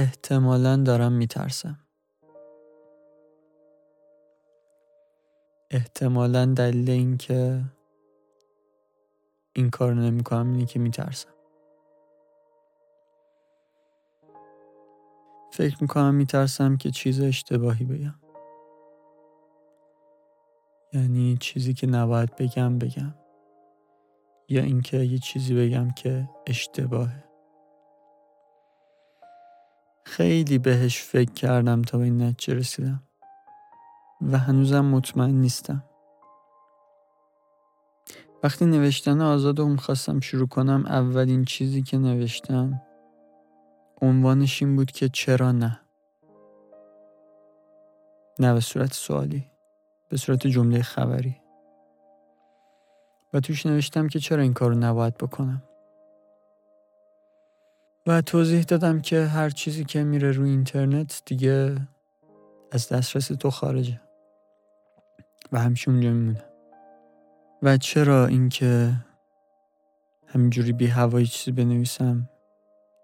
احتمالا دارم میترسم. احتمالا دلیل اینکه این کار نمی‌کنم اینه که میترسم. فکر می‌کنم میترسم که چیز اشتباهی بگم. یعنی چیزی که نباید بگم بگم. یا اینکه یه چیزی بگم که اشتباهه. خیلی بهش فکر کردم تا به این نتیجه رسیدم. و هنوزم مطمئن نیستم. وقتی نوشتن آزاد رو می‌خواستم شروع کنم اولین چیزی که نوشتم عنوانش این بود که چرا نه. نه به صورت سوالی به صورت جمله خبری. و توش نوشتم که چرا این کارو نباید بکنم. و توضیح دادم که هر چیزی که میره روی اینترنت دیگه از دسترس تو خارجه و همیشه اونجا میمونه. و چرا اینکه همینجوری بی هوایی چیزی بنویسم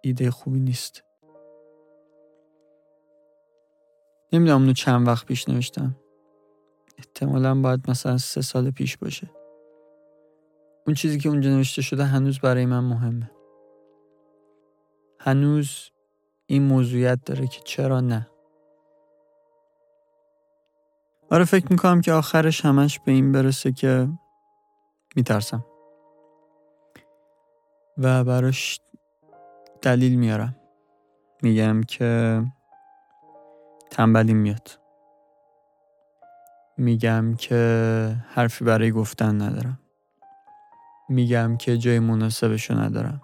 ایده خوبی نیست. نمی‌دونم اونو چند وقت پیش نوشتم. احتمالا باید مثلا سه سال پیش باشه. اون چیزی که اونجا نوشته شده هنوز برای من مهمه. هنوز این موضوعیت داره که چرا نه؟ آره فکر می‌کنم که آخرش همش به این برسه که میترسم. و براش دلیل میارم. میگم که تنبلیم میاد. میگم که حرفی برای گفتن ندارم. میگم که جای مناسبشو ندارم.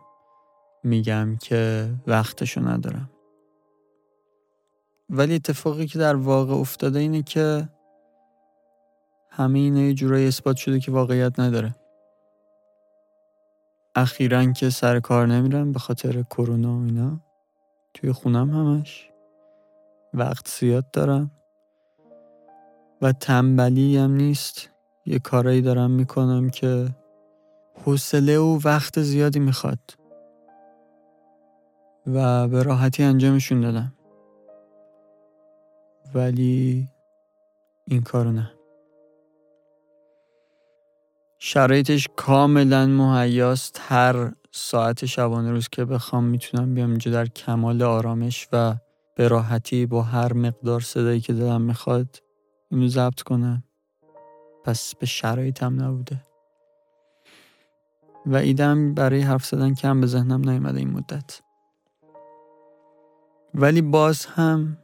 میگم که وقتشو ندارم. ولی اتفاقی که در واقع افتاده اینه که همه اینا یه جورایی اثبات شده که واقعیت نداره. اخیرا که سر کار نمیرم به خاطر کرونا و اینا. توی خونم همش. وقت زیاد دارم. و تنبلی هم نیست. یه کارایی دارم می‌کنم که حوصله و وقت زیادی می‌خواد. و به راحتی انجامشون دادم. ولی این کارو نه. شرایطش کاملا مهیاست هر ساعت شبانه روز که بخوام می‌تونم بیام اینجا در کمال آرامش و به راحتی با هر مقدار صدایی که دلم می‌خواد اینو ضبط کنم. پس به شرایطم نبوده. و ایدم برای حرف زدن کم به ذهنم نیومده این مدت. ولی باز هم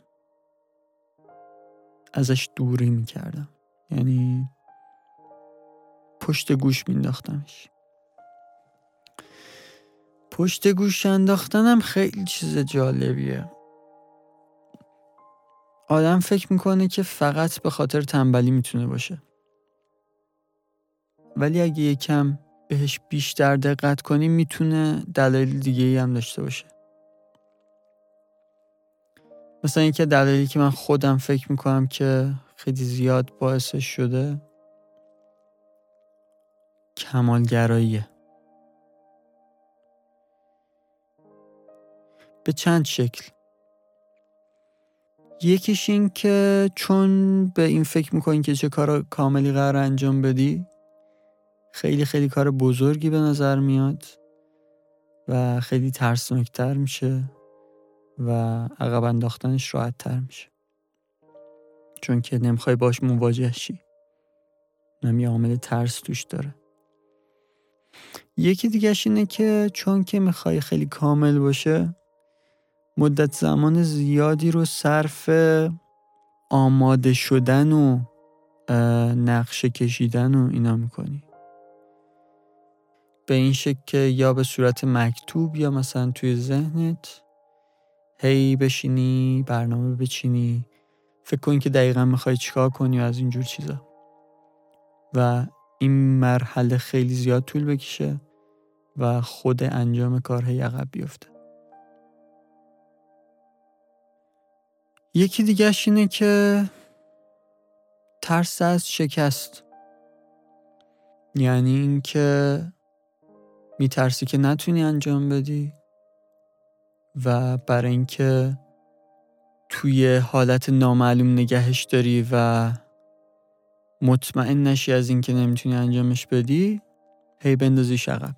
ازش دوری می‌کردم. یعنی پشت گوش مینداختمش پشت گوش انداختنم خیلی چیز جالبیه. آدم فکر می‌کنه که فقط به خاطر تنبلی می‌تونه باشه. ولی اگه یکم بهش بیشتر دقت کنیم می‌تونه دلایل دیگه ای هم داشته باشه. مثلا اینکه دلایلی که من خودم فکر می‌کنم که خیلی زیاد باعثش شده کمالگراییه. به چند شکل. یکیش این که چون به این فکر می‌کنی که چه کار کاملی قرار انجام بدی خیلی خیلی کار بزرگی به نظر میاد و خیلی ترسناکتر میشه. و عقب انداختنش راحت تر میشه. چون که نمی‌خوای باش مواجه شی. نمی عامل ترس توش داره. یکی دیگهش اینه که چون که می‌خوای خیلی کامل باشه مدت زمان زیادی رو صرف آماده شدن و نقشه کشیدن و اینا می‌کنی. به این شکل که یا به صورت مکتوب یا مثلا توی ذهنت هی بشینی برنامه بچینی. فکر کن که دقیقا می‌خوای چیکار کنی و از اینجور چیزا. و این مرحله خیلی زیاد طول بکشه و خود انجام کار هی عقب بیفته. یکی دیگهش اینه که ترس از شکست. یعنی اینکه میترسی که نتونی انجام بدی. و برای اینکه توی حالت نامعلوم نگهش داری و مطمئن نشی از اینکه نمی‌تونی انجامش بدی هی بندازی عقب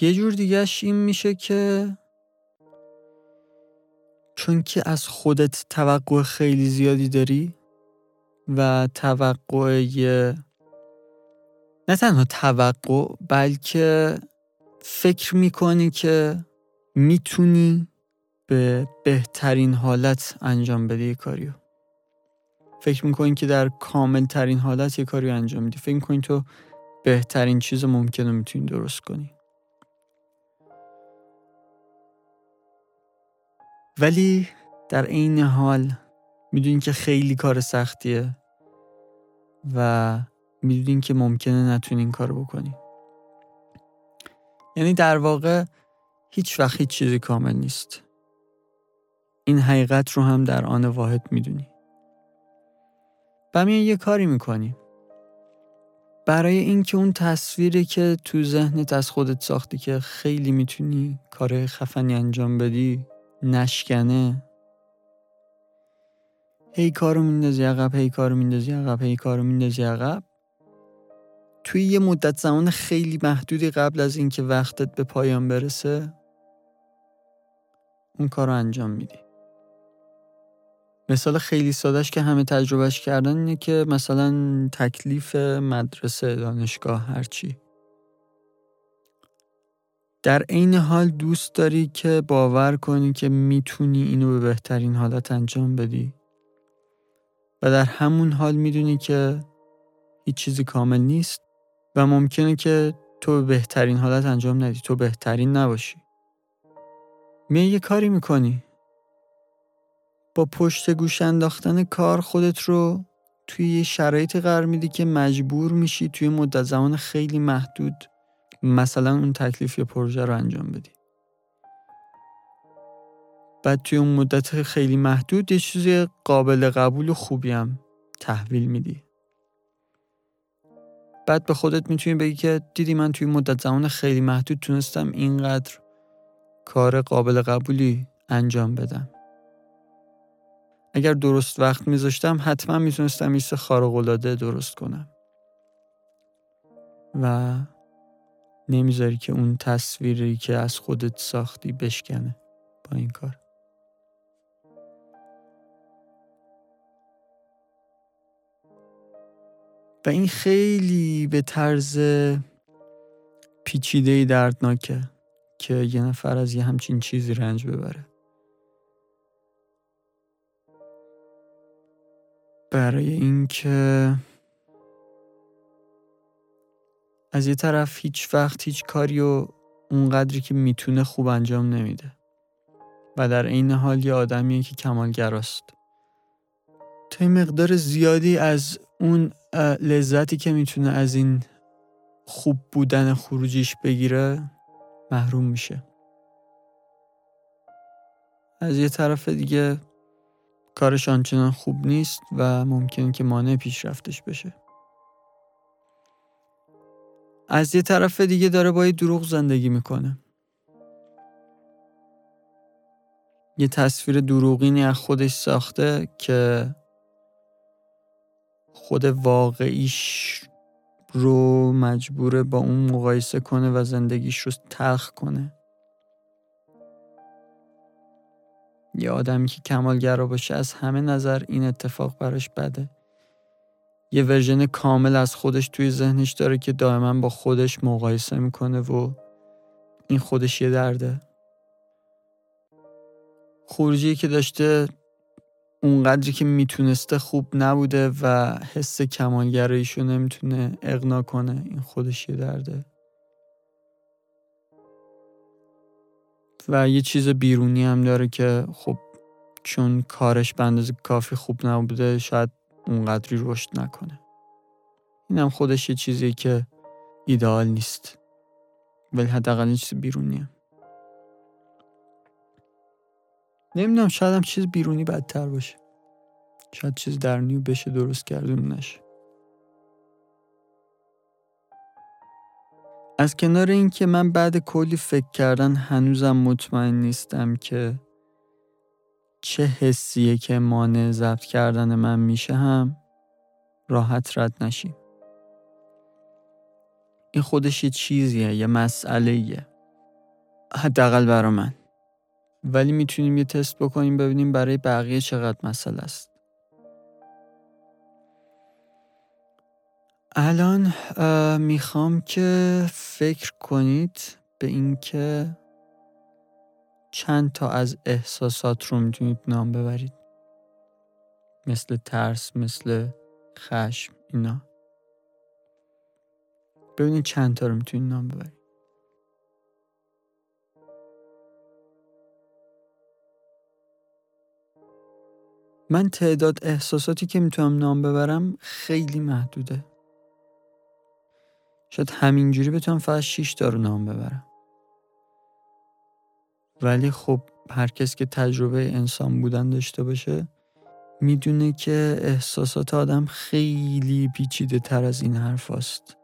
یه جور دیگهش این میشه که چون که از خودت توقع خیلی زیادی داری و توقع نه تنها توقع بلکه فکر می‌کنی که می‌تونی به بهترین حالت انجام بدی یه کاریو؟ فکر می‌کنی که در کامل ترین حالت یه کاری انجام میدی؟ فکر می‌کنی تو بهترین چیز ممکنه می‌تونی درست کنی؟ ولی در عین حال می‌دونی که خیلی کار سختیه و می‌دونین که ممکنه نتونی این کارو بکنی. یعنی در واقع هیچ وقت هیچ چیزی کامل نیست. این حقیقت رو هم در آن واحد می‌دونی. و یه کاری می‌کنی برای اینکه اون تصویری که تو ذهنت از خودت ساختی که خیلی می‌تونی کار خفنی انجام بدی نشکنه. هی کارو میندازی عقب هی کارو میندازی عقب هی کارو میندازی عقب. توی یه مدت زمان خیلی محدودی قبل از اینکه وقتت به پایان برسه اون کار رو انجام میدی. مثال خیلی سادش که همه تجربهش کردن اینه که مثلا تکلیف مدرسه دانشگاه هرچی در عین حال دوست داری که باور کنی که می‌تونی اینو به بهترین حالت انجام بدی. و در همون حال می‌دونی که هیچ چیزی کامل نیست. و ممکنه که تو به بهترین حالت انجام ندی. تو بهترین نباشی. می یه کاری می‌کنی. با پشت گوش انداختن کار خودت رو توی یه شرایطی قرار میدی که مجبور میشی توی مدت زمان خیلی محدود مثلا اون تکلیف یا پروژه رو انجام بدی. بعد توی اون مدت خیلی محدود یه چیزی قابل قبول و خوبی هم تحویل میدی. بعد به خودت می‌تونی بگی که دیدی من توی مدت زمان خیلی محدود تونستم اینقدر کار قابل قبولی انجام بدم. اگر درست وقت میذاشتم حتما می‌تونستم ایست خارقلاده درست کنم. و نمی‌ذاری که اون تصویری که از خودت ساختی بشکنه با این کار. و این خیلی به طرز پیچیده دردناکه که یه نفر از یه همچین چیزی رنج ببره. برای اینکه از یه طرف هیچ وقت هیچ کاری و اونقدری که می‌تونه خوب انجام نمیده و در عین حال یه آدمیه که کمالگراست. تا این مقدار زیادی از اون لذتی که می‌تونه از این خوب بودن خروجیش بگیره محروم میشه. از یه طرف دیگه کارش آنچنان خوب نیست و ممکن که مانع پیشرفتش بشه. از یه طرف دیگه داره با یه دروغ زندگی می‌کنه. یه تصویر دروغینی از خودش ساخته که خود واقعیش رو مجبوره با اون مقایسه کنه و زندگیش رو تلخ کنه. یه آدمی که کمالگرا باشه از همه نظر این اتفاق براش بده. یه ورژن کامل از خودش توی ذهنش داره که دائما با خودش مقایسه می‌کنه و این خودش یه درده. خروجی که داشته اونقدری که می‌تونسته خوب نبوده و حس کمالگراییشو نمی‌تونه اقنا کنه. این خودش یه درده. و یه چیز بیرونی هم داره که خب چون کارش به اندازه کافی خوب نبوده شاید اونقدری رشد نکنه. این هم خودش یه چیزی که ایدئال نیست. ولی حداقل چیز بیرونیه. نمی‌دونم شاید هم چیز بیرونی بدتر باشه. شاید چیز درونی بشه درست کردون نشه از کنار اینکه من بعد کلی فکر کردن هنوزم مطمئن نیستم که چه حسیه که مانع ضبط کردن من میشه هم راحت رد نشیم. این خودش یه چیزیه یه مسئله حداقل برا من. ولی می‌تونیم یه تست بکنیم ببینیم برای بقیه چقدر مسئله است. الان می‌خوام که فکر کنید به اینکه چند تا از احساسات رو می‌تونید نام ببرید. مثل ترس مثل خشم اینا. ببینید چند تا رو می‌تونید نام ببرید. من تعداد احساساتی که می‌تونم نام ببرم خیلی محدوده. شاید همینجوری بتونم فقط 6 تا رو نام ببرم. ولی خب هر کس که تجربه انسان بودن داشته باشه می‌دونه که احساسات آدم خیلی پیچیده تر از این حرف است.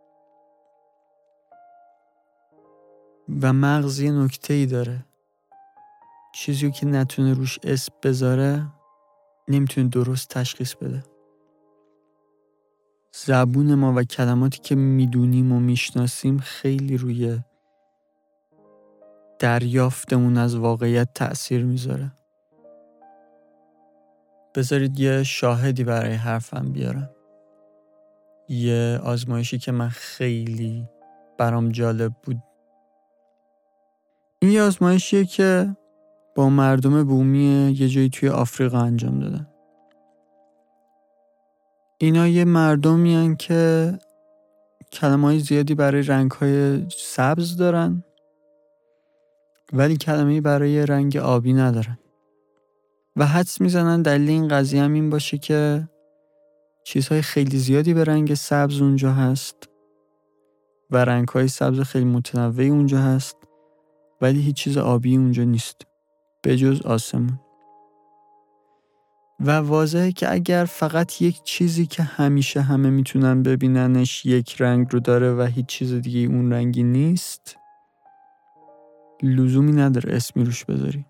و مغز یه نکته ای داره. چیزی که نتونه روش اسم بذاره نمی‌تونه درست تشخیص بده. زبون ما و کلماتی که می‌دونیم و می‌شناسیم خیلی روی دریافتمون از واقعیت تأثیر می‌ذاره. بذارید یه شاهدی برای حرفم بیارم. یه آزمایشی که من خیلی برام جالب بود. این یه آزمایشیه که با مردم بومی یه جایی توی آفریقا انجام دادن. اینا یه مردمی که کلمه های زیادی برای رنگ های سبز دارن ولی کلمه برای رنگ آبی ندارن. و حدس می‌زنن دلیل این قضیه هم این باشه که چیزهای خیلی زیادی به رنگ سبز اونجا هست و رنگ های سبز خیلی متنوعی اونجا هست ولی هیچ چیز آبی اونجا نیست. به جز آسمون. و واضحه که اگر فقط یک چیزی که همیشه همه می‌تونن ببیننش یک رنگ رو داره و هیچ چیز دیگه اون رنگی نیست لزومی نداره اسمی روش بذاری.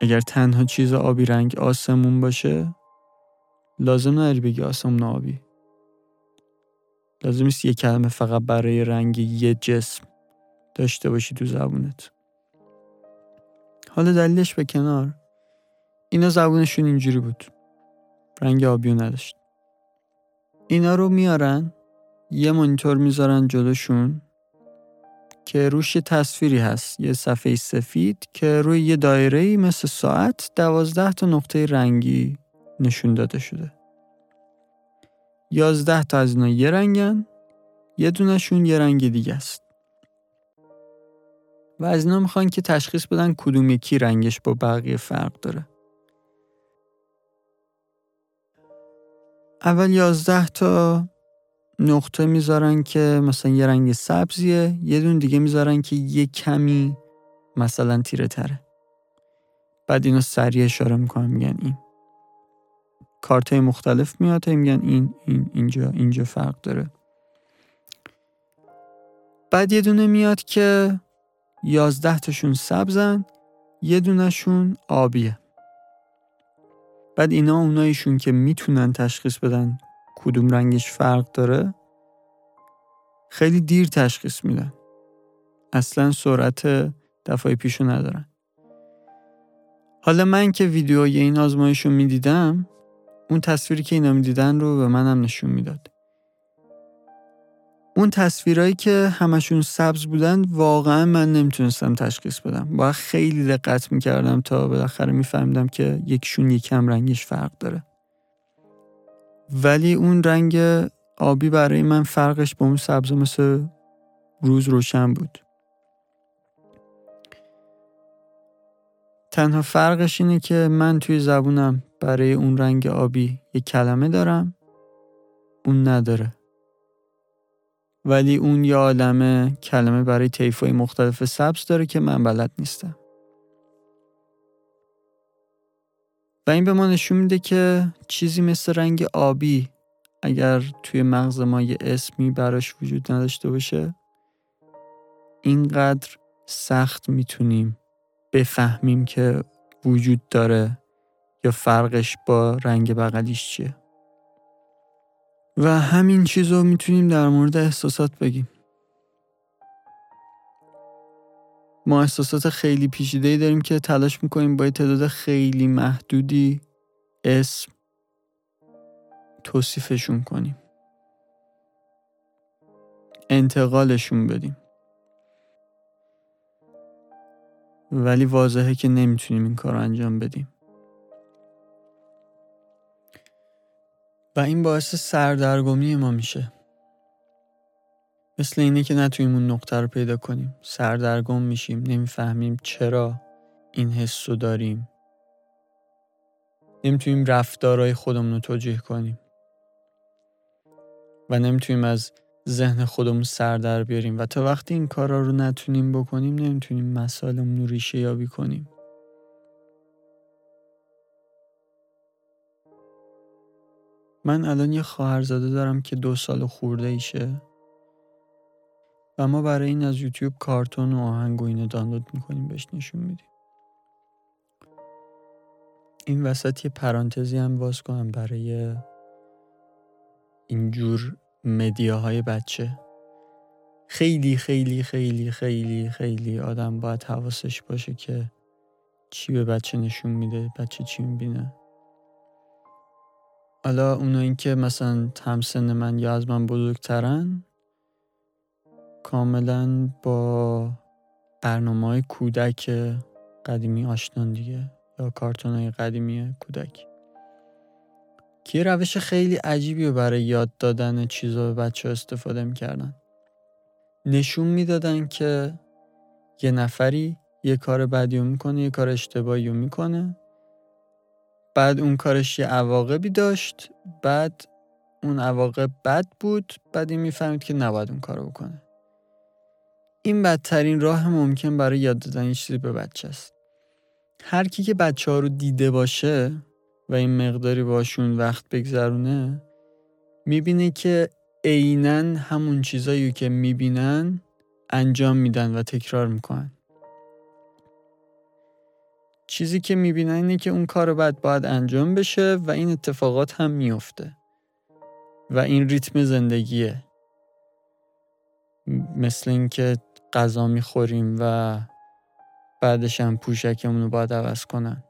اگر تنها چیز آبی رنگ آسمون باشه لازم نداری بگی آسمون آبی. لازم نیست یه کلمه فقط برای رنگ یه جسم. داشته باشی تو زبونت. حالا دلیلش به کنار. اینا زبونشون اینجوری بود. رنگ آبیو نداشت. اینا رو میارن یه مانیتور می‌ذارن جلوشون که روش یه تصویری هست یه صفحه سفید که روی یه دایره مثل ساعت دوازده تا نقطه رنگی نشون داده شده. یازده تا از اینا یه رنگن یه دونشون یه رنگ دیگه است. و از اینا می‌خوان که تشخیص بدن کدوم یکی رنگش با بقیه فرق داره. اول یازده تا نقطه می‌ذارن که مثلا یه رنگ سبزیه یه دون دیگه می‌ذارن که یه کمی مثلا تیره تره بعد اینو سریع اشاره می‌کنن میگن این. کارت مختلف میاد میگن این این اینجا اینجا فرق داره. بعد یه دونه میاد که یازده تاشون سبزن یه دونشون آبیه. بعد اینا اونایشون که می‌تونن تشخیص بدن کدوم رنگش فرق داره خیلی دیر تشخیص میدن. اصلا سرعت دفعه پیشو ندارن. حالا من که ویدیوی این آزمایش رو می‌دیدم اون تصویری که اینا می‌دیدن رو به منم نشون می‌داد. اون تصویرهایی که همشون سبز بودن واقعا من نمی‌تونستم تشخیص بدم. باید خیلی دقت می‌کردم تا بالاخره میفهمیدم که یکشون یکم رنگش فرق داره. ولی اون رنگ آبی برای من فرقش با اون سبز مثل روز روشن بود. تنها فرقش اینه که من توی زبونم برای اون رنگ آبی یک کلمه دارم اون نداره. ولی اون یه عالمه کلمه برای طیفای مختلف سبز داره که من بلد نیستم. و این به ما نشون میده که چیزی مثل رنگ آبی اگر توی مغز ما یه اسمی براش وجود نداشته باشه اینقدر سخت می‌تونیم بفهمیم که وجود داره یا فرقش با رنگ بغلیش چیه. و همین چیز رو می‌تونیم در مورد احساسات بگیم. ما احساسات خیلی پیچیده داریم که تلاش می‌کنیم با تعداد خیلی محدودی اسم توصیفشون کنیم. انتقالشون بدیم. ولی واضحه که نمی‌تونیم این کار رو انجام بدیم. و این باعث سردرگمی ما میشه. مثل اینه که نتونیم اون نقطه رو پیدا کنیم. سردرگم میشیم نمی‌فهمیم چرا این حس رو داریم. نمی‌تونیم رفتارهای خودمون رو توجیه کنیم. و نمی‌تونیم از ذهن خودمون سر در بیاریم. و تا وقتی این کارا رو نتونیم بکنیم نمی‌تونیم مسائلمون رو ریشه یابی کنیم. من الان یه خواهرزاده دارم که دو سال خورده ایشه. و ما برای این از یوتیوب کارتون و آهنگ و اینو دانلود می‌کنیم بهش نشون میدیم. این وسط یه پرانتزی هم باز کنم برای اینجور مدیاهای بچه. خیلی خیلی خیلی خیلی خیلی آدم باید حواسش باشه که چی به بچه نشون میده بچه چی می‌بینه. حالا اونایی که مثلا همسن من یا از من بزرگترن کاملا با برنامه های کودک قدیمی آشنان دیگه یا کارتون های قدیمی کودک. که روش خیلی عجیبی رو برای یاد دادن چیزا به بچه استفاده می‌کردن. نشون می‌دادن که یه نفری یه کار بدی می‌کنه یه کار اشتباهی می‌کنه. بعد اون کارش یه عواقبی داشت بعد اون عواقب بد بود بعد این می‌فهمید که نباید اون کارو بکنه. این بدترین راه ممکن برای یاد دادن این چیزی به بچه است. هر کی که بچه ها رو دیده باشه و این مقداری باشون وقت بگذرونه می‌بینه که عینا همون چیزایی که می‌بینن انجام میدن و تکرار می‌کنن. چیزی که می‌بینن اینه که اون کار بعد باید انجام بشه و این اتفاقات هم میفته و این ریتم زندگیه. مثل اینکه غذا می‌خوریم و بعدش هم پوشکمون رو باید عوض کنن.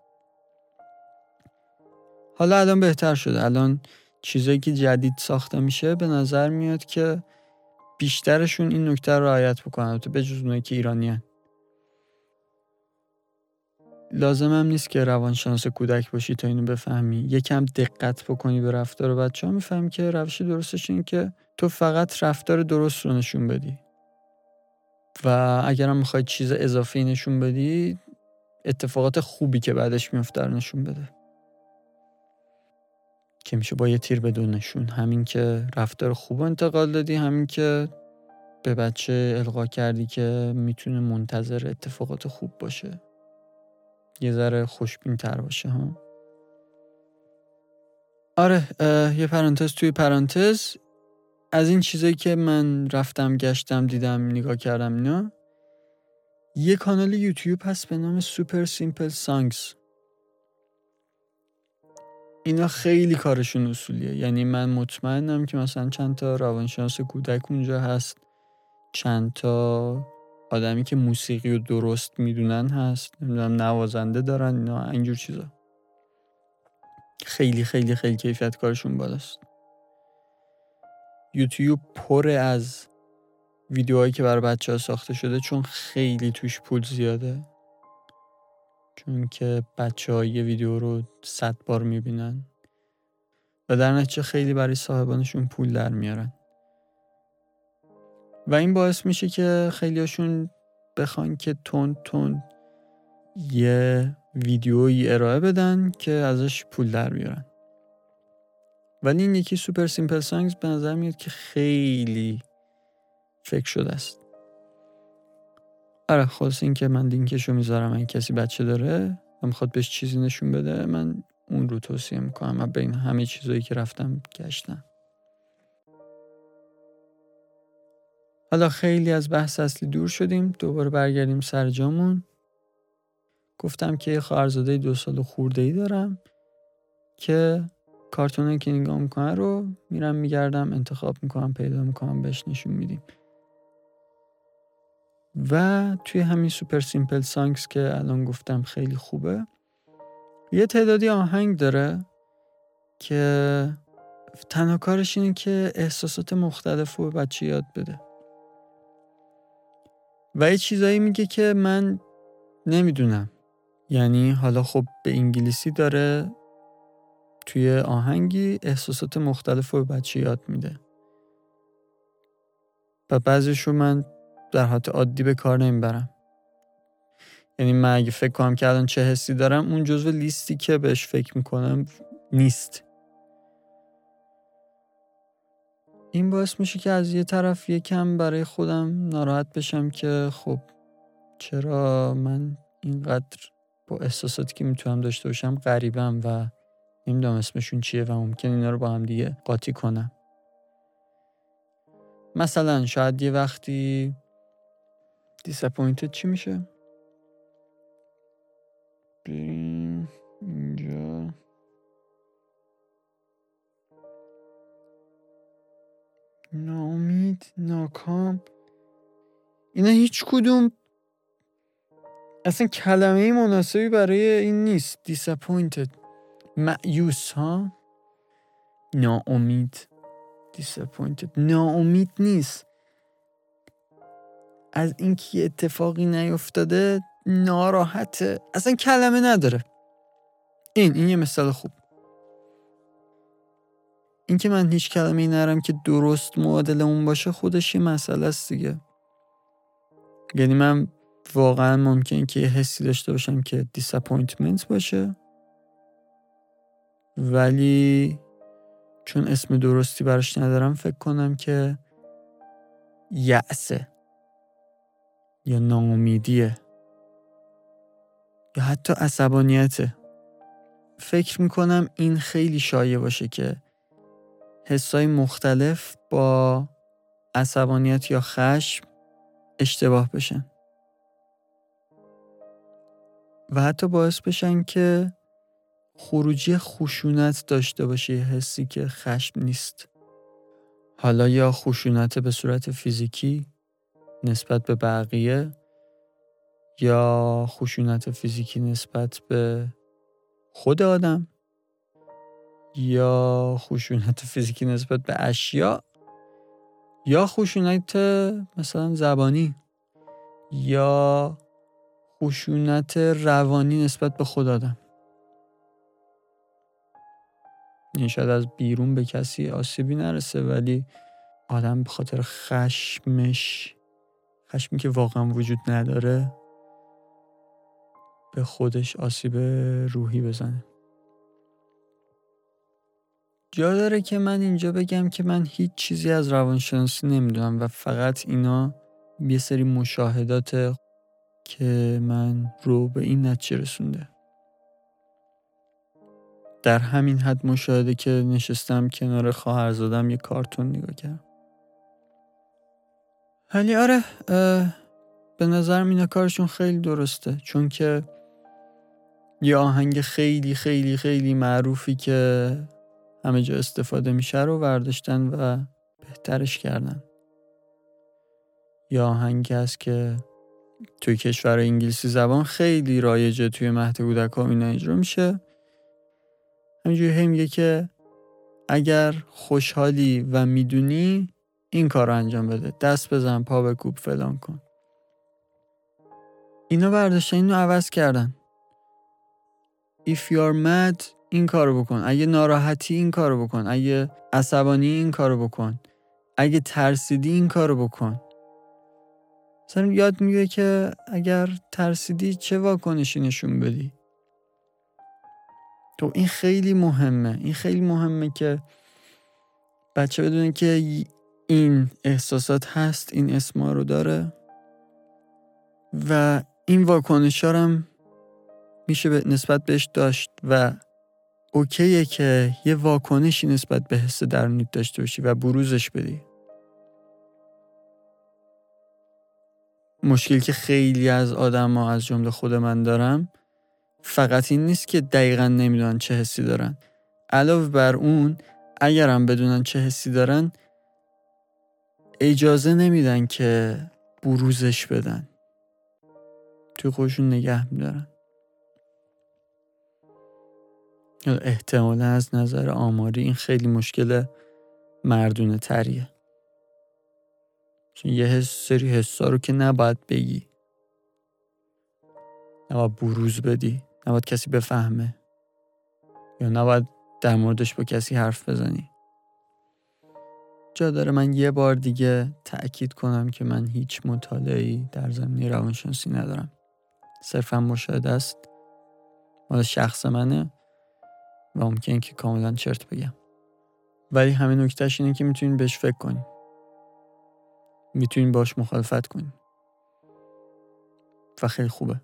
حالا الان بهتر شده. الان چیزایی که جدید ساخته میشه به نظر میاد که بیشترشون این نکته رو رعایت بکنن. تو بجز اونایی که ایرانی لازم هم نیست که روانشناس کودک باشی تا اینو بفهمی. یکم دقت بکنی به رفتار بچه ها می‌فهمی که روش درستش این که تو فقط رفتار درست رو نشون بدی. و اگرم می‌خوای چیز اضافی نشون بدی اتفاقات خوبی که بعدش میفته رو نشون بده. که میشه با یه تیر بدون نشون. همین که رفتار خوب انتقال دادی همین که به بچه القا کردی که می‌تونه منتظر اتفاقات خوب باشه. یه ذره خوشبین تر باشه ها؟ آره یه پرانتز توی پرانتز. از این چیزایی که من رفتم گشتم دیدم نگاه کردم اینا یه کانال یوتیوب هست به نام سوپر سیمپل سانگز. اینا خیلی کارشون اصولیه. یعنی من مطمئنم که مثلا چند تا روانشناس کودک اونجا هست چند تا آدمی که موسیقی رو درست می‌دونن هست نمی‌دونم نوازنده دارن اینا اینجور چیزا. خیلی خیلی خیلی کیفیت کارشون بالاست. یوتیوب پر از ویدیوهایی که برای بچه ها ساخته شده چون خیلی توش پول زیاده. چون که بچه های یه ویدیو رو صد بار می‌بینن. و در نتیجه خیلی برای صاحبانشون پول در میارن. و این باعث میشه که خیلیاشون بخوان که تون تون یه ویدیویی ارائه بدن که ازش پول در بیارن. ولی این یکی سوپر سیمپل سانگز به نظر میاد که خیلی فکر شده است. آره خلاص این که من لینکشو می‌ذارم اگه کسی بچه داره و می‌خواد بهش چیزی نشون بده من اون رو توصیه می‌کنم و بین همه چیزایی که رفتم گشتم. حالا خیلی از بحث اصلی دور شدیم دوباره برگردیم سر جامون. گفتم که یه خواهرزاده دو سال خورده ای دارم که کارتونه که نگاه می‌کنه رو میرم میگردم انتخاب می‌کنم پیدا می‌کنم بهش نشون میدیم. و توی همین سوپر سیمپل سانگز که الان گفتم خیلی خوبه یه تعدادی آهنگ داره که تنها کارش اینه که احساسات مختلف رو به بچه یاد بده. و یه چیزایی میگه که من نمی‌دونم. یعنی حالا خب به انگلیسی داره توی آهنگی احساسات مختلف رو بچه یاد میده. و بعضیشو من در حالت عادی به کار نمی‌برم. یعنی من اگه فکر کنم که الان چه حسی دارم اون جزو لیستی که بهش فکر می‌کنم نیست. این باعث میشه که از یه طرف یکم برای خودم ناراحت بشم که خب چرا من اینقدر با احساساتی که می‌تونم داشته باشم غریبم و نمی‌دونم اسمشون چیه و ممکن اینا رو با هم دیگه قاطی کنم مثلا شاید یه وقتی دیسپوینتد چی میشه؟ ناامید ناکام. اینا هیچ کدوم اصلا کلمه مناسبی برای این نیست. Disappointed. معیوس ها؟ ناامید. Disappointed. ناامید نیست. از اینکه اتفاقی نیفتاده ناراحته. اصلا کلمه نداره. این این یه مثال خوب. اینکه من هیچ کلمه ای ندارم که درست معادل اون باشه خودش یه مسئله است دیگه. یعنی من واقعا ممکن که یه حسی داشته باشم که disappointment باشه. ولی چون اسم درستی براش ندارم فکر کنم که یأسه یا ناامیدیه. یا حتی عصبانیته. فکر می‌کنم این خیلی شایع باشه که حسای مختلف با عصبانیت یا خشم اشتباه بشن. و حتی باعث بشن که خروجی خشونت داشته باشه حسی که خشم نیست. حالا یا خشونت به صورت فیزیکی نسبت به بقیه یا خشونت فیزیکی نسبت به خود آدم. یا خشونت فیزیکی نسبت به اشیا یا خشونت مثلا زبانی یا خشونت روانی نسبت به خود آدم. این شاید از بیرون به کسی آسیبی نرسه ولی آدم به خاطر خشمش خشمی که واقعا وجود نداره به خودش آسیب روحی بزنه. جا داره که من اینجا بگم که من هیچ چیزی از روانشناسی نمی‌دونم و فقط اینا یه سری مشاهدات که من رو به این نتیجه رسونده. در همین حد مشاهده که نشستم کنار خواهرزادم یه کارتون نگاه کردم. ولی آره به نظر اینا کارشون خیلی درسته. چون که یه آهنگ خیلی خیلی خیلی معروفی که همه جا استفاده میشه رو برداشتن و بهترش کردن. یا آهنگی هست که توی کشور انگلیسی زبان خیلی رایجه توی مهد کودک اینا اجرا میشه. همینجوری هم میگه که اگر خوشحالی و می‌دونی این کار رو انجام بده. دست بزن پا بکوب فلان کن. اینا برداشتن اینو عوض کردن. If you're mad این کارو بکن. اگه ناراحتی این کارو بکن. اگه عصبانی این کارو بکن. اگه ترسیدی این کارو بکن. مثلا یاد میگه که اگر ترسیدی چه واکنشی نشون بدی؟ تو این خیلی مهمه. این خیلی مهمه که بچه بدونه که این احساسات هست این اسما رو داره و این واکنش هم میشه به نسبت بهش داشت و اوکیه که یه واکنشی نسبت به حس درونیت داشته باشی و بروزش بدی. مشکلی که خیلی از آدم ها از جمله خود من دارم فقط این نیست که دقیقا نمی‌دونن چه حسی دارن. علاوه بر اون اگرم بدونن چه حسی دارن اجازه نمیدن که بروزش بدن. توی خودشون نگه میدارن. احتمالا از نظر آماری این خیلی مشکل مردونه تریه. چون یه حس سری حسا رو که نباید بگی. نباید بروز بدی. نباید کسی بفهمه. یا نباید در موردش با کسی حرف بزنی. جا داره من یه بار دیگه تأکید کنم که من هیچ مطالعی در زمینه روانشناسی ندارم. صرفا مشاهده است. مال شخص منه. و ممکن که کاملا چرت بگم. ولی همه نکتهش اینه که می‌تونین بهش فکر کنین. می‌تونین باش مخالفت کنین. و خیلی خوبه.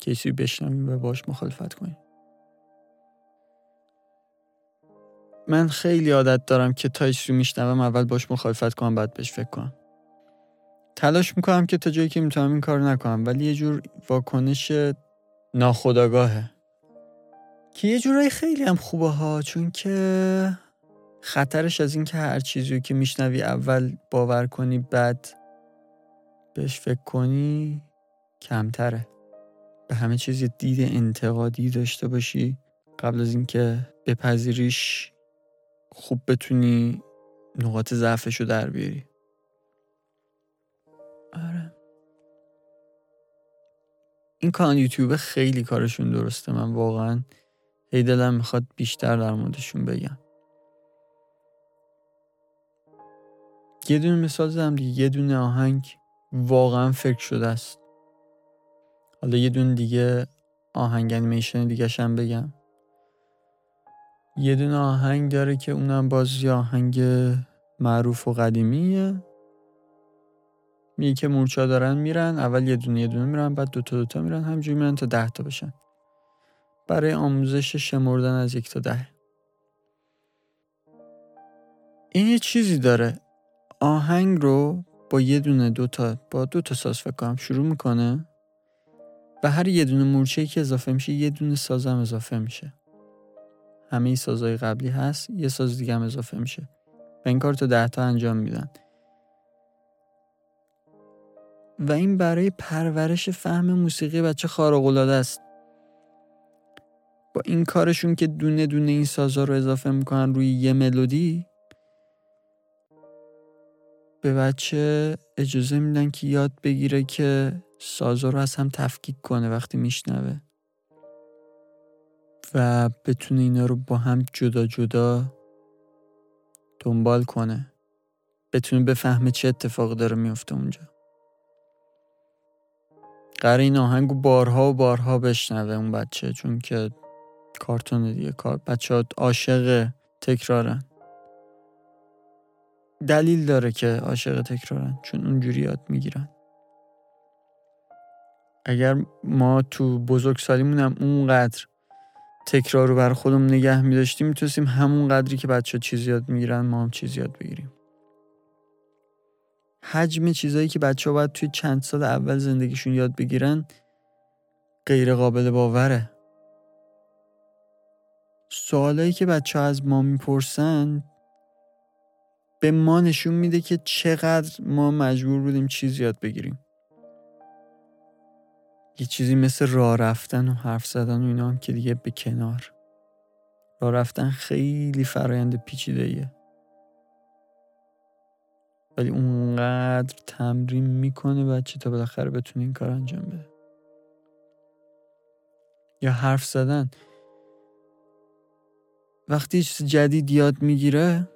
کسی بشنوین و باش مخالفت کنین. من خیلی عادت دارم که تا رو میشنوم اول باش مخالفت کنم بعد بهش فکر کنم. تلاش می‌کنم که تا جایی که می‌تونم این کار نکنم ولی یه جور واکنش ناخداگاهه که یه جورایی خیلی هم خوبه ها چون که خطرش از اینکه هر چیزی که میشنوی اول باور کنی بعد بهش فکر کنی کمتره. به همه چیز دید انتقادی داشته باشی. قبل از اینکه بپذیریش خوب بتونی نقاط ضعفش رو در بیاری. آره. این کانال یوتیوب خیلی کارشون درسته من واقعا هی دلم می‌خواد بیشتر در موردشون بگم. یه دونه مثال زدم دیگه یه دونه آهنگ واقعا فکر شده است. حالا یه دونه دیگه آهنگ انیمیشن دیگه هم بگم. یه دونه آهنگ داره که اونم باز یه آهنگ معروف و قدیمیه. میگه که مورچا دارن میرن اول یه دونه یه دونه میرن بعد دوتا دوتا میرن همجوری میرن تا ده تا بشن. برای آموزش شمردن از یک تا ده. این یه چیزی داره. آهنگ رو با یه دونه دوتا با دو تا ساز فکر کنم شروع می‌کنه و هر یه دونه مورچه که اضافه میشه یه دونه ساز هم اضافه میشه. همه سازهای قبلی هست یه ساز دیگه هم اضافه میشه. و این کار تا ده تا انجام میدن. و این برای پرورش فهم موسیقی بچه خارق العاده است. با این کارشون که دونه دونه این سازها رو اضافه می‌کنن روی یه ملودی به بچه اجازه میدن که یاد بگیره که سازا رو از هم تفکیک کنه وقتی میشنوه و بتونه اینا رو با هم جدا جدا دنبال کنه. بتونه بفهمه چه اتفاق داره میفته اونجا. قرار این آهنگو بارها و بارها بشنوه اون بچه چون که کارتون دیگه. کار بچه ها عاشق تکرارن. دلیل داره که عاشق تکرارن چون اونجوری یاد می‌گیرن. اگر ما تو بزرگسالیمون هم اونقدر تکرار رو بر خودمون نگه میداشتیم می‌تونستیم همون قدری که بچه چیز یاد می‌گیرن ما هم چیز یاد بگیریم. حجم چیزایی که بچه ها باید توی چند سال اول زندگیشون یاد بگیرن غیر قابل باوره. سوالایی که بچه ها از ما می‌پرسن به ما نشون میده که چقدر ما مجبور بودیم چیز یاد بگیریم. یه چیزی مثل راه رفتن و حرف زدن و اینا هم که دیگه به کنار. راه رفتن خیلی فرایند پیچیده ایه. ولی اونقدر تمرین می‌کنه بچه تا بالاخره بتونه این کار انجام بده. یا حرف زدن. وقتی چیز جدید یاد می‌گیره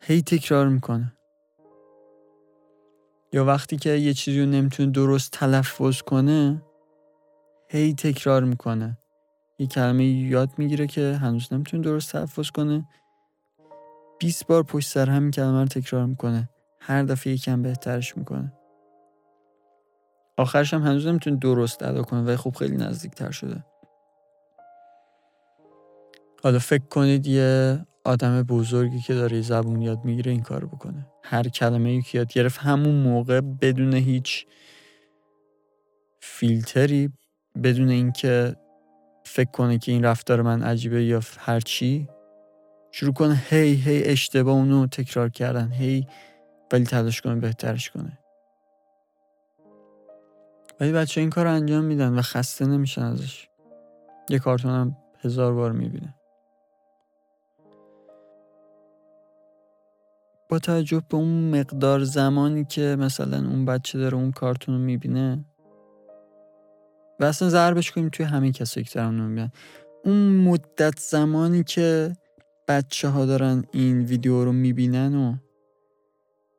هی تکرار می‌کنه. یا وقتی که یه چیزی رو نمی‌تونه درست تلفظ کنه هی تکرار می‌کنه. یه کلمه یاد می‌گیره که هنوز نمی‌تونه درست تلفظ کنه. 20 بار پشت سر همین کلمه رو تکرار می‌کنه. هر دفعه یکم بهترش می‌کنه. آخرش هم هنوز نمی‌تونه درست ادا کنه ولی خب خیلی نزدیک تر شده. حالا فکر کنید یه آدم بزرگی که داره زبون یاد می‌گیره این کار بکنه. هر کلمه که یاد گرفت همون موقع بدون هیچ فیلتری بدون اینکه فکر کنه که این رفتار من عجیبه یا هر چی شروع کنه هی هی اشتباه اونو تکرار کردن هی ولی تلاش کنه بهترش کنه. ولی بچه این کار انجام میدن و خسته نمیشن ازش. یه کارتون هم هزار بار می‌بینه. با توجه به اون مقدار زمانی که مثلا اون بچه داره اون کارتون رو می‌بینه. و اصلا ضربش کنیم توی همین کسایی که دارن اون مدت زمانی که بچه ها دارن این ویدیو رو می‌بینن و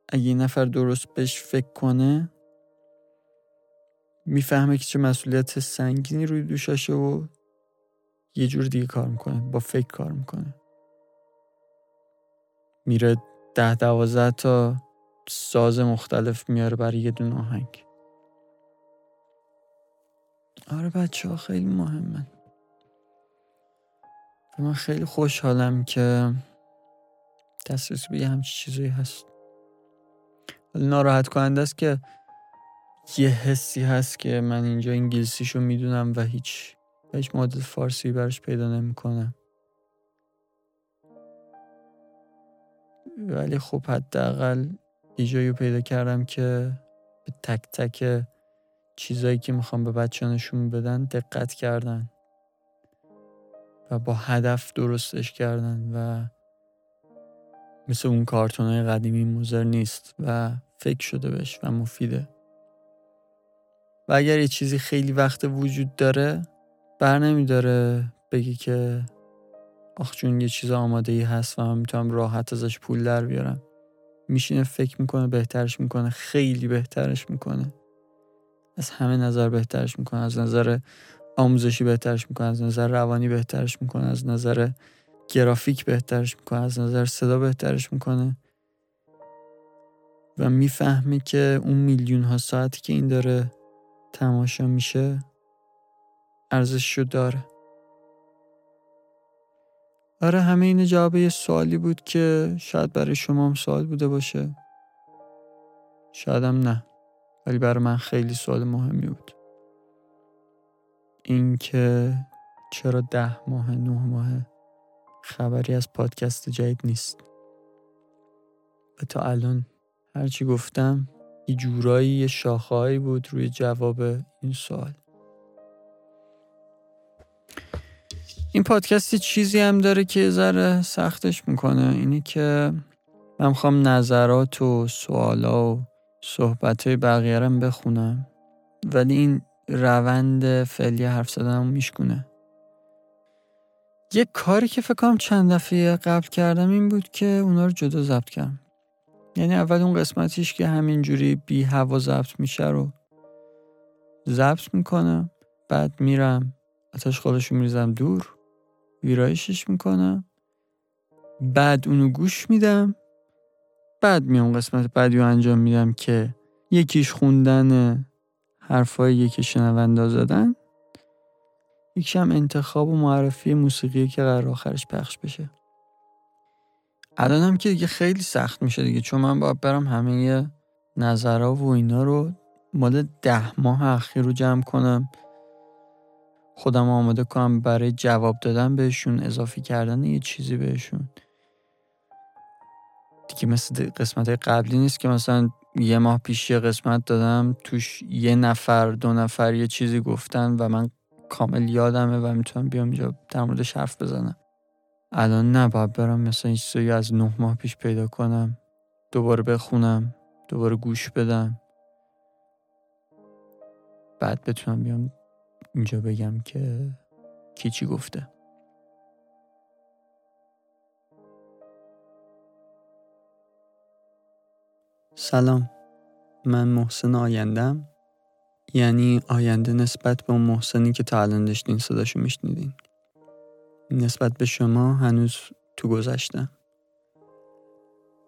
اگه یه نفر درست بهش فکر کنه می‌فهمه که چه مسئولیت سنگینی روی دوشاشه و یه جور دیگه کار می‌کنه با فکر کار می‌کنه. میره ده دوازده تا ساز مختلف میاره برای یه دون آهنگ. آره بچه ها خیلی مهمن و من خیلی خوشحالم که دسترسی به همچی چیزایی هست. ناراحت کننده است که یه حسی هست که من اینجا انگلیسیشو می‌دونم و هیچ هیچ مدل فارسی براش پیدا نمی‌کنم. ولی خب حداقل یه جایی پیدا کردم که به تک تک چیزایی که می‌خوام به بچه نشون بدن دقت کردن و با هدف درستش کردن و مثل اون کارتون های قدیمی موزر نیست و فکر شده بهش و مفیده. و اگر یه چیزی خیلی وقت وجود داره بر نمیداره بگی که آخ چون یه چیز آماده ای هست و من می‌تونم راحت ازش پول در بیارم. میشینه فکر می‌کنه بهترش می‌کنه خیلی بهترش می‌کنه. از همه نظر بهترش می‌کنه از نظر آموزشی بهترش می‌کنه از نظر روانی بهترش می‌کنه از نظر گرافیک بهترش می‌کنه از نظر صدا بهترش می‌کنه. و می‌فهمه که اون میلیون ها ساعتی که این داره تماشا میشه ارزششو داره. آره همه این جواب یه سوالی بود که شاید برای شما هم سوال بوده باشه. شایدم نه ولی برای من خیلی سوال مهمی بود. اینکه چرا ده ماه نه ماه خبری از پادکست جدید نیست. و تا الان هرچی گفتم یه جورایی یه شاخهایی بود روی جواب این سوال. این پادکست چیزی هم داره که ذره سختش می‌کنه. اینی که من می‌خوام نظرات و سوالا و صحبت های بقیه بخونم. ولی این روند فعلی حرف زدنم میشکونه. یه کاری که فکر کنم چند دفعه قبل کردم این بود که اونا رو جدا ضبط کردم. یعنی اول اون قسمتیش که همینجوری بی هوا ضبط میشه رو ضبط می‌کنم بعد میرم آتش خودشو میریزم دور. ویرایشش می‌کنم. بعد اونو گوش میدم. بعد میام قسمت بعدی رو انجام میدم که یکیش خوندن حرفایی که شنونده زدن. یکیش هم انتخاب و معرفی موسیقی که قرار آخرش پخش بشه. الان هم که دیگه خیلی سخت میشه دیگه چون من باید برم همه نظرها و اینا رو مال ده ماه اخیر رو جمع کنم. خودم آماده کنم برای جواب دادن بهشون اضافی کردن یه چیزی بهشون. دیگه مثل قسمت قبلی نیست که مثلا یه ماه پیش یه قسمت دادم توش یه نفر دو نفر یه چیزی گفتن و من کامل یادمه و می‌تونم بیام اینجا در موردش حرف بزنم. الان نه باید برم مثلا چیزی از نه ماه پیش پیدا کنم دوباره بخونم دوباره گوش بدم. بعد بتونم بیام اینجا بگم که کی چی گفته. سلام. من محسن آیندم. یعنی آینده نسبت به اون محسنی که تا الان داشتین صداشو میشنیدین. نسبت به شما هنوز تو گذشتم.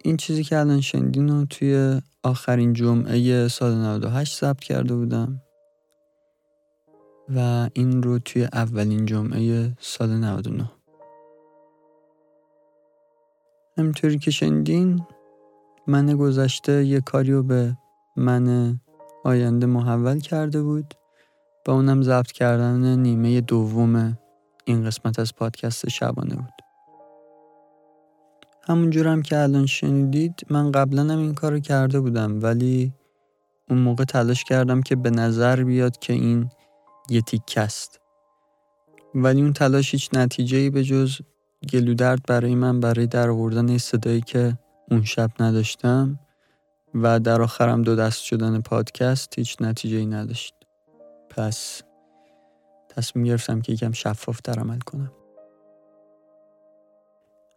این چیزی که الان شنیدین رو توی آخرین جمعه سال 98 ثبت کرده بودم. و این رو توی اولین جمعه سال 99 همینطوری که شنیدین من گذشته یه کاریو به من آینده محول کرده بود. و اونم ضبط کردن نیمه دوم این قسمت از پادکست شبانه بود. همونجور هم که الان شنیدید من قبلا هم این کارو کرده بودم ولی اون موقع تلاش کردم که به نظر بیاد که این یه تیکه است. ولی اون تلاش هیچ نتیجه ای به جز گلودرد برای من برای در آوردن صدایی که اون شب نداشتم و در آخرم دو دست شدن پادکست هیچ نتیجه ای نداشت. پس تصمیم گرفتم که یکم شفاف در عمل کنم.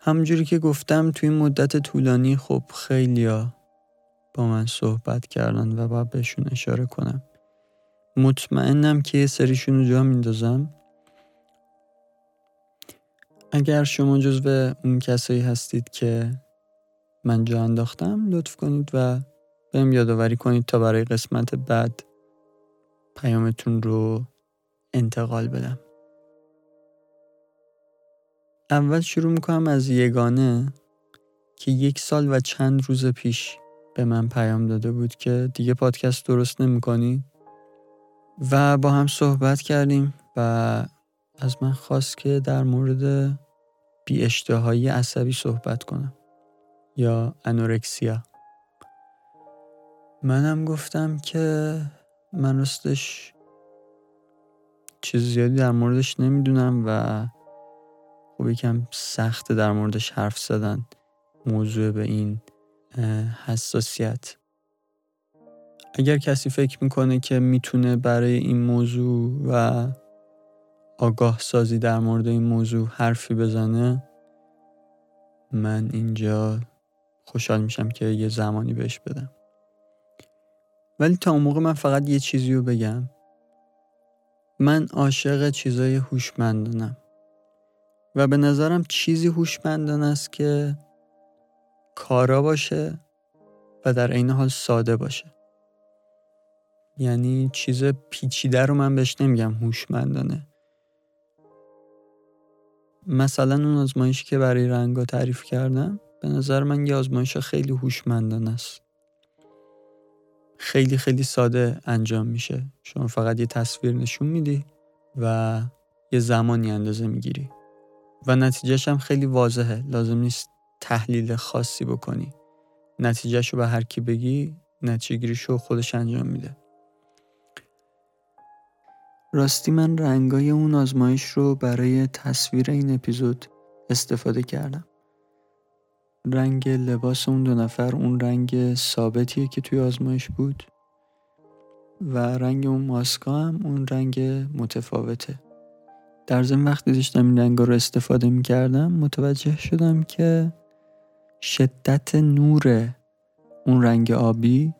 همجوری که گفتم توی این مدت طولانی خب خیلیا با من صحبت کردن و باید بهشون اشاره کنم. مطمئنم که یه سریشون رو جا میندازم. اگر شما جزو اون کسایی هستید که من جا انداختم لطف کنید و بهم یادآوری کنید تا برای قسمت بعد پیامتون رو انتقال بدم. اول شروع می‌کنم از یگانه که یک سال و چند روز پیش به من پیام داده بود که دیگه پادکست درست نمی‌کنی؟ و با هم صحبت کردیم و از من خواست که در مورد بی اشتهایی عصبی صحبت کنم یا انورکسیا. منم گفتم که من راستش چیز زیادی در موردش نمی‌دونم و خب یکم سخته در موردش حرف زدن موضوع به این حساسیت. اگر کسی فکر می‌کنه که می‌تونه برای این موضوع و آگاه سازی در مورد این موضوع حرفی بزنه من اینجا خوشحال میشم که یه زمانی بهش بدم. ولی تا اون موقع من فقط یه چیزی رو بگم. من عاشق چیزای هوشمندانم. و به نظرم چیزی هوشمندان است که کارا باشه و در عین حال ساده باشه. یعنی چیز پیچیده رو من بهش نمیگم هوشمندانه. مثلا اون آزمایشی که برای رنگا تعریف کردم به نظر من یه آزمایش خیلی هوشمندانه است. خیلی خیلی ساده انجام میشه. شما فقط یه تصویر نشون میدی و یه زمانی اندازه می‌گیری. و نتیجهش هم خیلی واضحه. لازم نیست تحلیل خاصی بکنی. نتیجهش رو به هر کی بگی نتیجه رو خودش انجام میده. راستی من رنگای اون آزمایش رو برای تصویر این اپیزود استفاده کردم. رنگ لباس اون دو نفر اون رنگ ثابتیه که توی آزمایش بود و رنگ اون ماسکا هم اون رنگ متفاوته. در ضمن وقتی داشتم این رنگ رو استفاده می کردم متوجه شدم که شدت نور اون رنگ آبی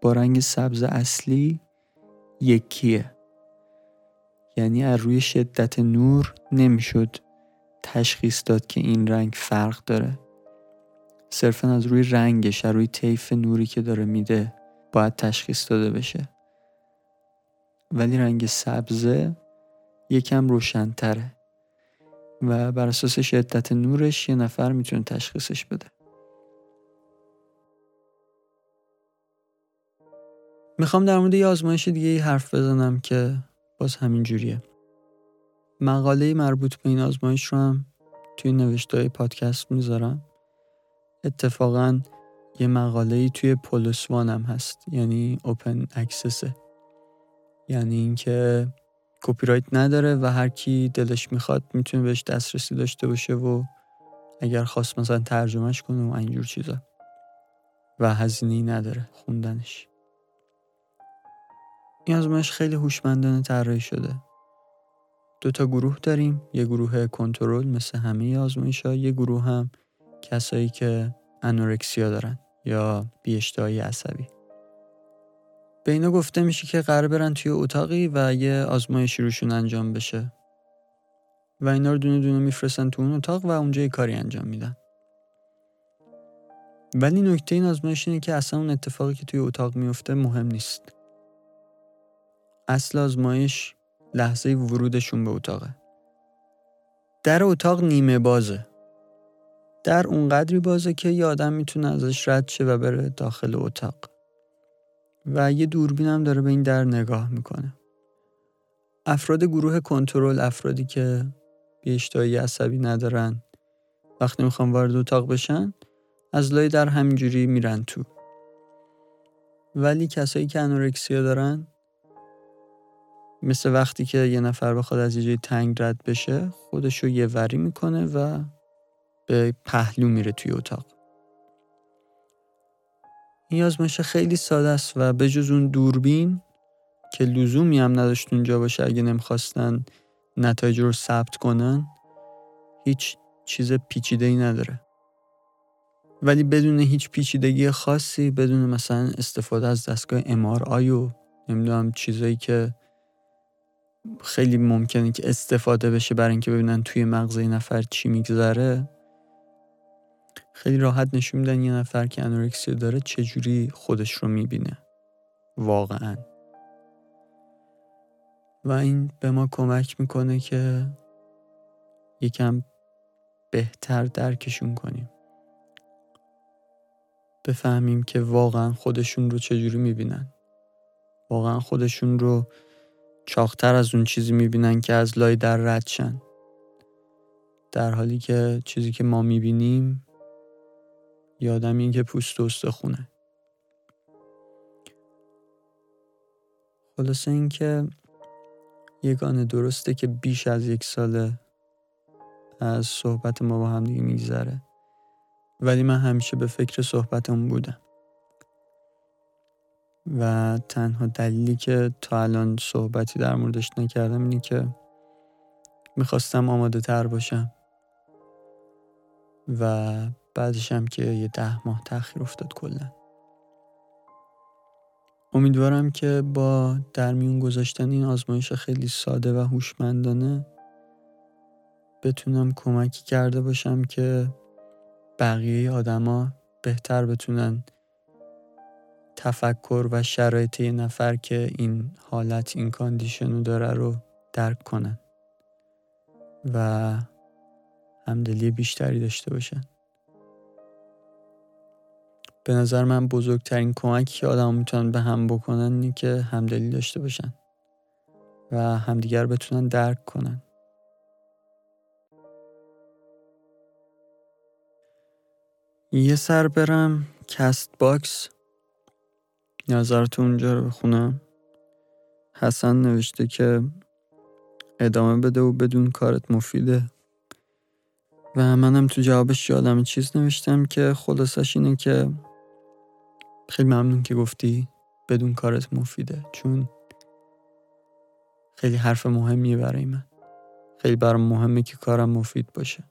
با رنگ سبز اصلی یکیه. یعنی از روی شدت نور نمی‌شد تشخیص داد که این رنگ فرق داره. صرفا از روی رنگش از روی طیف نوری که داره میده باید تشخیص داده بشه. ولی رنگ سبزه یکم روشنتره و بر اساس شدت نورش یه نفر می‌تونه تشخیصش بده. می‌خوام در مورد یه آزمایش دیگه حرف بزنم که باز همین جوریه. مقاله مربوط به این آزمایش رو هم توی نوشته پادکست می‌ذارم. اتفاقا یه مقاله توی پولوسوان هم هست یعنی اوپن اکسسه یعنی اینکه کپی رایت نداره و هر کی دلش می‌خواد می‌تونه بهش دسترسی داشته باشه و اگر خواست مثلا ترجمهش کنه و اینجور چیزا. و هزینه نداره خوندنش. این آزمایش خیلی هوشمندانه طراحی شده. دو تا گروه داریم. یه گروه کنترل مثل همه آزمایش ها یه گروه هم کسایی که انورکسیا دارن یا بیشتهایی عصبی. به اینا گفته میشه که قرار برن توی اتاقی و یه آزمایشی روشون انجام بشه. و اینا رو دونه دونه میفرستن تو اون اتاق و اونجا یه کاری انجام میدن. ولی نکته این آزمایش اینه که اصلا اون اتفاقی که توی اتاق میفته مهم نیست. اصل آزمایش لحظه ورودشون به اتاقه. در اتاق نیمه بازه. در اون قدری بازه که یه آدم می‌تونه ازش رد شه و بره داخل اتاق. و یه دوربین هم داره به این در نگاه می‌کنه. افراد گروه کنترل افرادی که بیشتایی عصبی ندارن وقتی می‌خوان وارد اتاق بشن از لای در همینجوری میرن تو. ولی کسایی که انورکسیا دارن مثل وقتی که یه نفر بخواد از یه جای تنگ رد بشه خودشو یه وری می‌کنه و به پهلو میره توی اتاق. این آزمایش خیلی ساده است و به جز اون دوربین که لزومی هم نداشت اونجا باشه اگه نمی‌خواستن نتایج رو ثبت کنن هیچ چیز پیچیده ای نداره. ولی بدون هیچ پیچیدگی خاصی بدون مثلا استفاده از دستگاه MRI و نمی‌دونم چیزایی که خیلی ممکنه که استفاده بشه برای اینکه ببینن توی مغز این نفر چی میگذره. خیلی راحت نشون میدن یه نفر که انورکسی داره چجوری خودش رو می‌بینه. واقعا. و این به ما کمک می‌کنه که یکم بهتر درکشون کنیم. بفهمیم که واقعا خودشون رو چجوری می‌بینن. واقعا خودشون رو چاختر از اون چیزی می‌بینن که از لای در رد شن. در حالی که چیزی که ما می‌بینیم یادم این که پوست و خونه خلاصه اینکه یگانه درسته که بیش از یک ساله از صحبت ما با هم دیگه میگذره. ولی من همیشه به فکر صحبتمون بودم. و تنها دلیلی که تا الان صحبتی در موردش نکردم اینه که می‌خواستم آماده تر باشم. و بعدش هم که یه ده ماه تاخیر افتاد کلا. امیدوارم که با در میون گذاشتن این آزمایش خیلی ساده و هوشمندانه بتونم کمکی کرده باشم که بقیه آدما بهتر بتونن تفکر و شرایط یه نفر که این حالت این کاندیشنو داره رو درک کنن و همدلی بیشتری داشته باشن. به نظر من بزرگترین کمکی که آدما می‌تونن به هم بکنن اینه که همدلی داشته باشن و همدیگر بتونن درک کنن. یه سر برم Castbox نظرات اونجا رو بخونم. حسن نوشته که ادامه بده و بدون کارت مفیده. و منم تو جوابش یادم چیز نوشتم که خلاصش اینه که خیلی ممنون که گفتی بدون کارت مفیده. چون خیلی حرف مهمیه برای من. خیلی برام مهمه که کارم مفید باشه.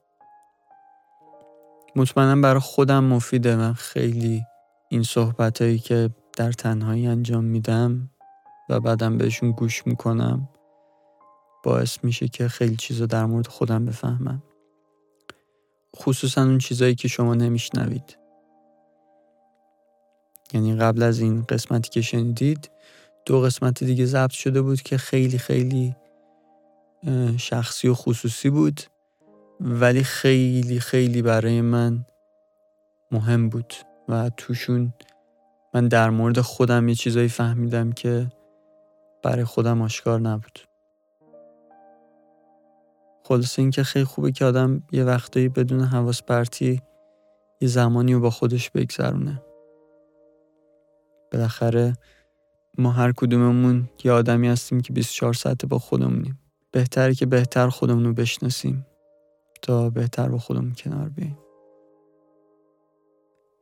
مطمئنم برای خودم مفیده من خیلی این صحبت هایی که در تنهایی انجام میدم و بعدم بهشون گوش می‌کنم باعث میشه که خیلی چیزا در مورد خودم بفهمم. خصوصا اون چیزایی که شما نمیشنوید. یعنی قبل از این قسمتی که شنیدید دو قسمت دیگه ضبط شده بود که خیلی خیلی شخصی و خصوصی بود ولی خیلی خیلی برای من مهم بود و توشون من در مورد خودم یه چیزایی فهمیدم که برای خودم آشکار نبود. خلاصه اینکه خیلی خوبه که آدم یه وقتایی بدون حواس پرتی یه زمانی رو با خودش بگذرونه. بالاخره ما هر کدوممون یه آدمی هستیم که 24 ساعته با خودمونیم. بهتره که بهتر خودمون رو بشناسیم تا بهتر با خودمون کنار بیاییم.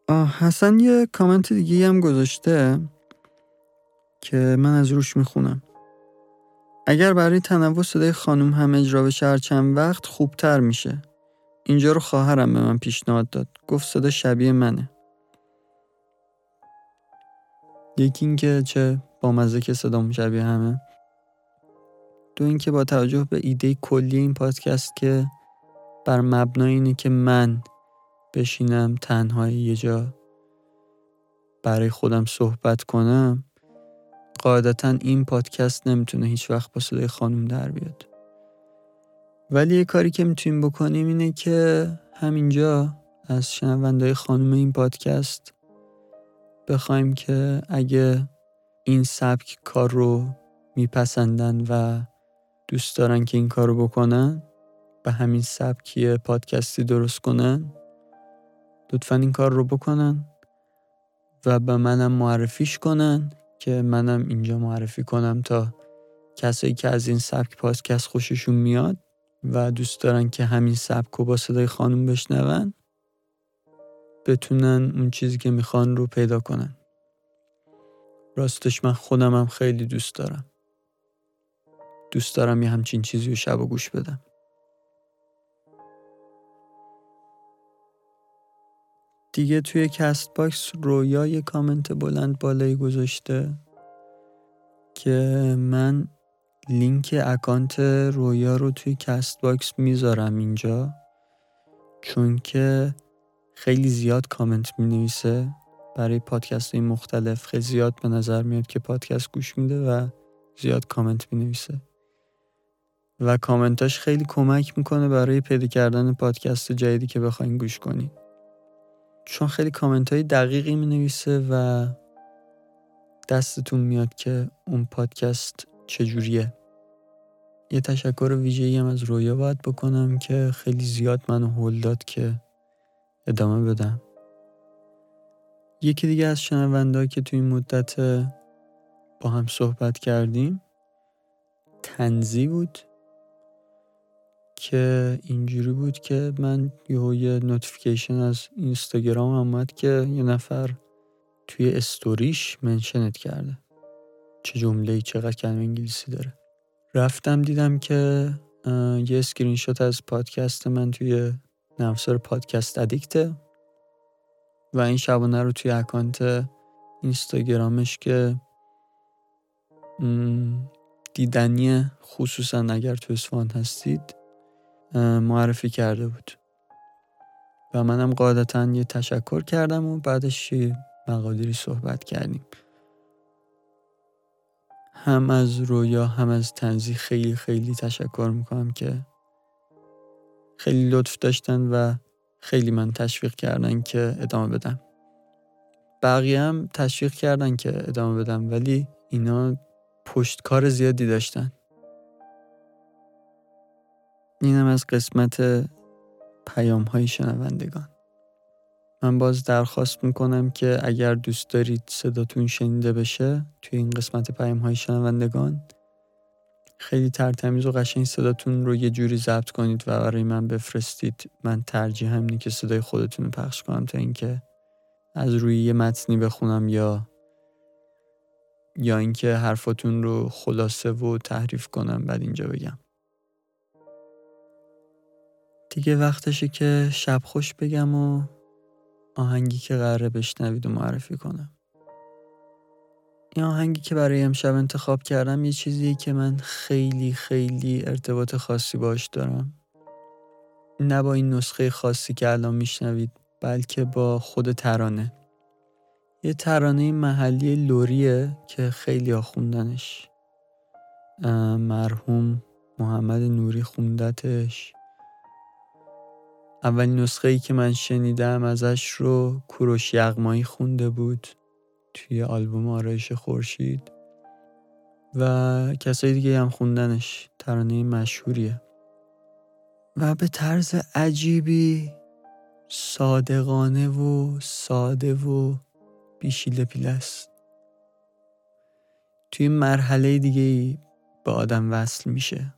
حسن یه کامنت دیگه هم گذاشته که من از روش می‌خونم. اگر برای تنوع صدای خانم هم اجرا بشه هر چند وقت خوبتر میشه. اینجا رو خواهرم به من پیشنهاد داد. گفت صدا شبیه منه. یکی اینکه چه با مزه که صدام شبیه همه. دو اینکه با توجه به ایده کلی این پادکست که بر مبنای اینه که من بشینم تنهایی یه جا برای خودم صحبت کنم قاعدتا این پادکست نمی‌تونه هیچ وقت با صدای خانم در بیاد. ولی یه کاری که می‌تونیم بکنیم اینه که همینجا از شنونده خانم این پادکست بخوایم که اگه این سبک کار رو میپسندن و دوست دارن که این کار رو بکنن به همین سبکی پادکستی درست کنن لطفا این کار رو بکنن و به منم معرفیش کنن که منم اینجا معرفی کنم تا کسایی که از این سبک پادکست خوششون میاد و دوست دارن که همین سبک رو با صدای خانم بشنون بتونن اون چیزی که می‌خوان رو پیدا کنن. راستش من خودم هم خیلی دوست دارم. دوست دارم یه همچین چیزی رو شبا گوش بدم. دیگه توی Castbox رویا یه کامنت بلند بالایی گذاشته که من link account رویا رو توی Castbox می‌ذارم اینجا چون که خیلی زیاد کامنت می نویسه برای پادکست های مختلف خیلی زیاد به نظر میاد که پادکست گوش میده و زیاد کامنت می نویسه و کامنتاش خیلی کمک می‌کنه برای پیدا کردن پادکست جدیدی که بخواین گوش کنید چون خیلی کامنت های دقیقی می نویسه و دستتون میاد که اون پادکست چجوریه. یه تشکر ویژه‌ای هم از رویا باید بکنم که خیلی زیاد منو هول داد که ادامه بدم. یکی دیگه از شنونده‌ها که توی این مدت با هم صحبت کردیم تنزی بود. که اینجوری بود که من یه یه notification از اینستاگرام آمد که یه نفر توی story ش mention ت کرده. چه جمله چقدر کلمه انگلیسی داره. رفتم دیدم که یه اسکرین شات از پادکست من توی نرم افزار Podcast Addict ه و این شبانه رو توی account اینستاگرامش که دیدنیه خصوصا اگر تو اصفهان هستید معرفی کرده بود. و منم قاعدتا یه تشکر کردم و بعدش یه صحبت کردیم. هم از رویا هم از تنزی خیلی خیلی تشکر می‌کنم که خیلی لطف داشتن و خیلی من تشویق کردن که ادامه بدم. بقیه هم تشویق کردن که ادامه بدم ولی اینا پشتکار زیادی داشتن. اینم از قسمت پیام های شنوندگان. من باز درخواست می‌کنم که اگر دوست دارید صداتون شنیده بشه توی این قسمت پیام های شنوندگان خیلی ترتمیز و قشنگ صداتون رو یه جوری ضبط کنید و برای من بفرستید. من ترجیح اینه که صدای خودتون رو پخش کنم تا اینکه از روی یه متنی بخونم یا یا اینکه حرفاتون رو خلاصه و تحریف کنم بعد اینجا بگم. دیگه وقتشه که شب خوش بگم و آهنگی که قراره بشنوید و معرفی کنم. این آهنگی که برای امشب انتخاب کردم یه چیزی که من خیلی خیلی ارتباط خاصی باش دارم. نه با این نسخه خاصی که الان میشنوید بلکه با خود ترانه. یه ترانه محلی لوریه که خیلی خوندنش مرحوم محمد نوری خوندتش. اولین نسخه ای که من شنیدم ازش رو کوروش یغمایی خونده بود توی آلبوم آرایش خورشید و کسای دیگه هم خوندنش ترانه مشهوریه. و به طرز عجیبی صادقانه و ساده و بیشیل پیل است. توی مرحله دیگه به آدم وصل میشه.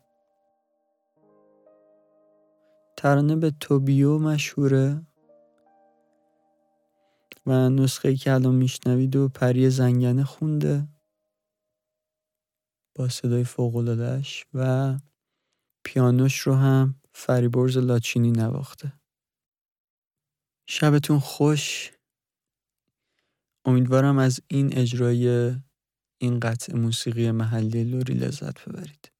ترانه به توبیو مشهوره. و نسخه که الان میشنوید و پری زنگنه خونده. با صدای فوقلادهش و پیانوش رو هم فریبرز لاچینی نواخته. شبتون خوش. امیدوارم از این اجرای این قطع موسیقی محلی لوری لذت ببرید.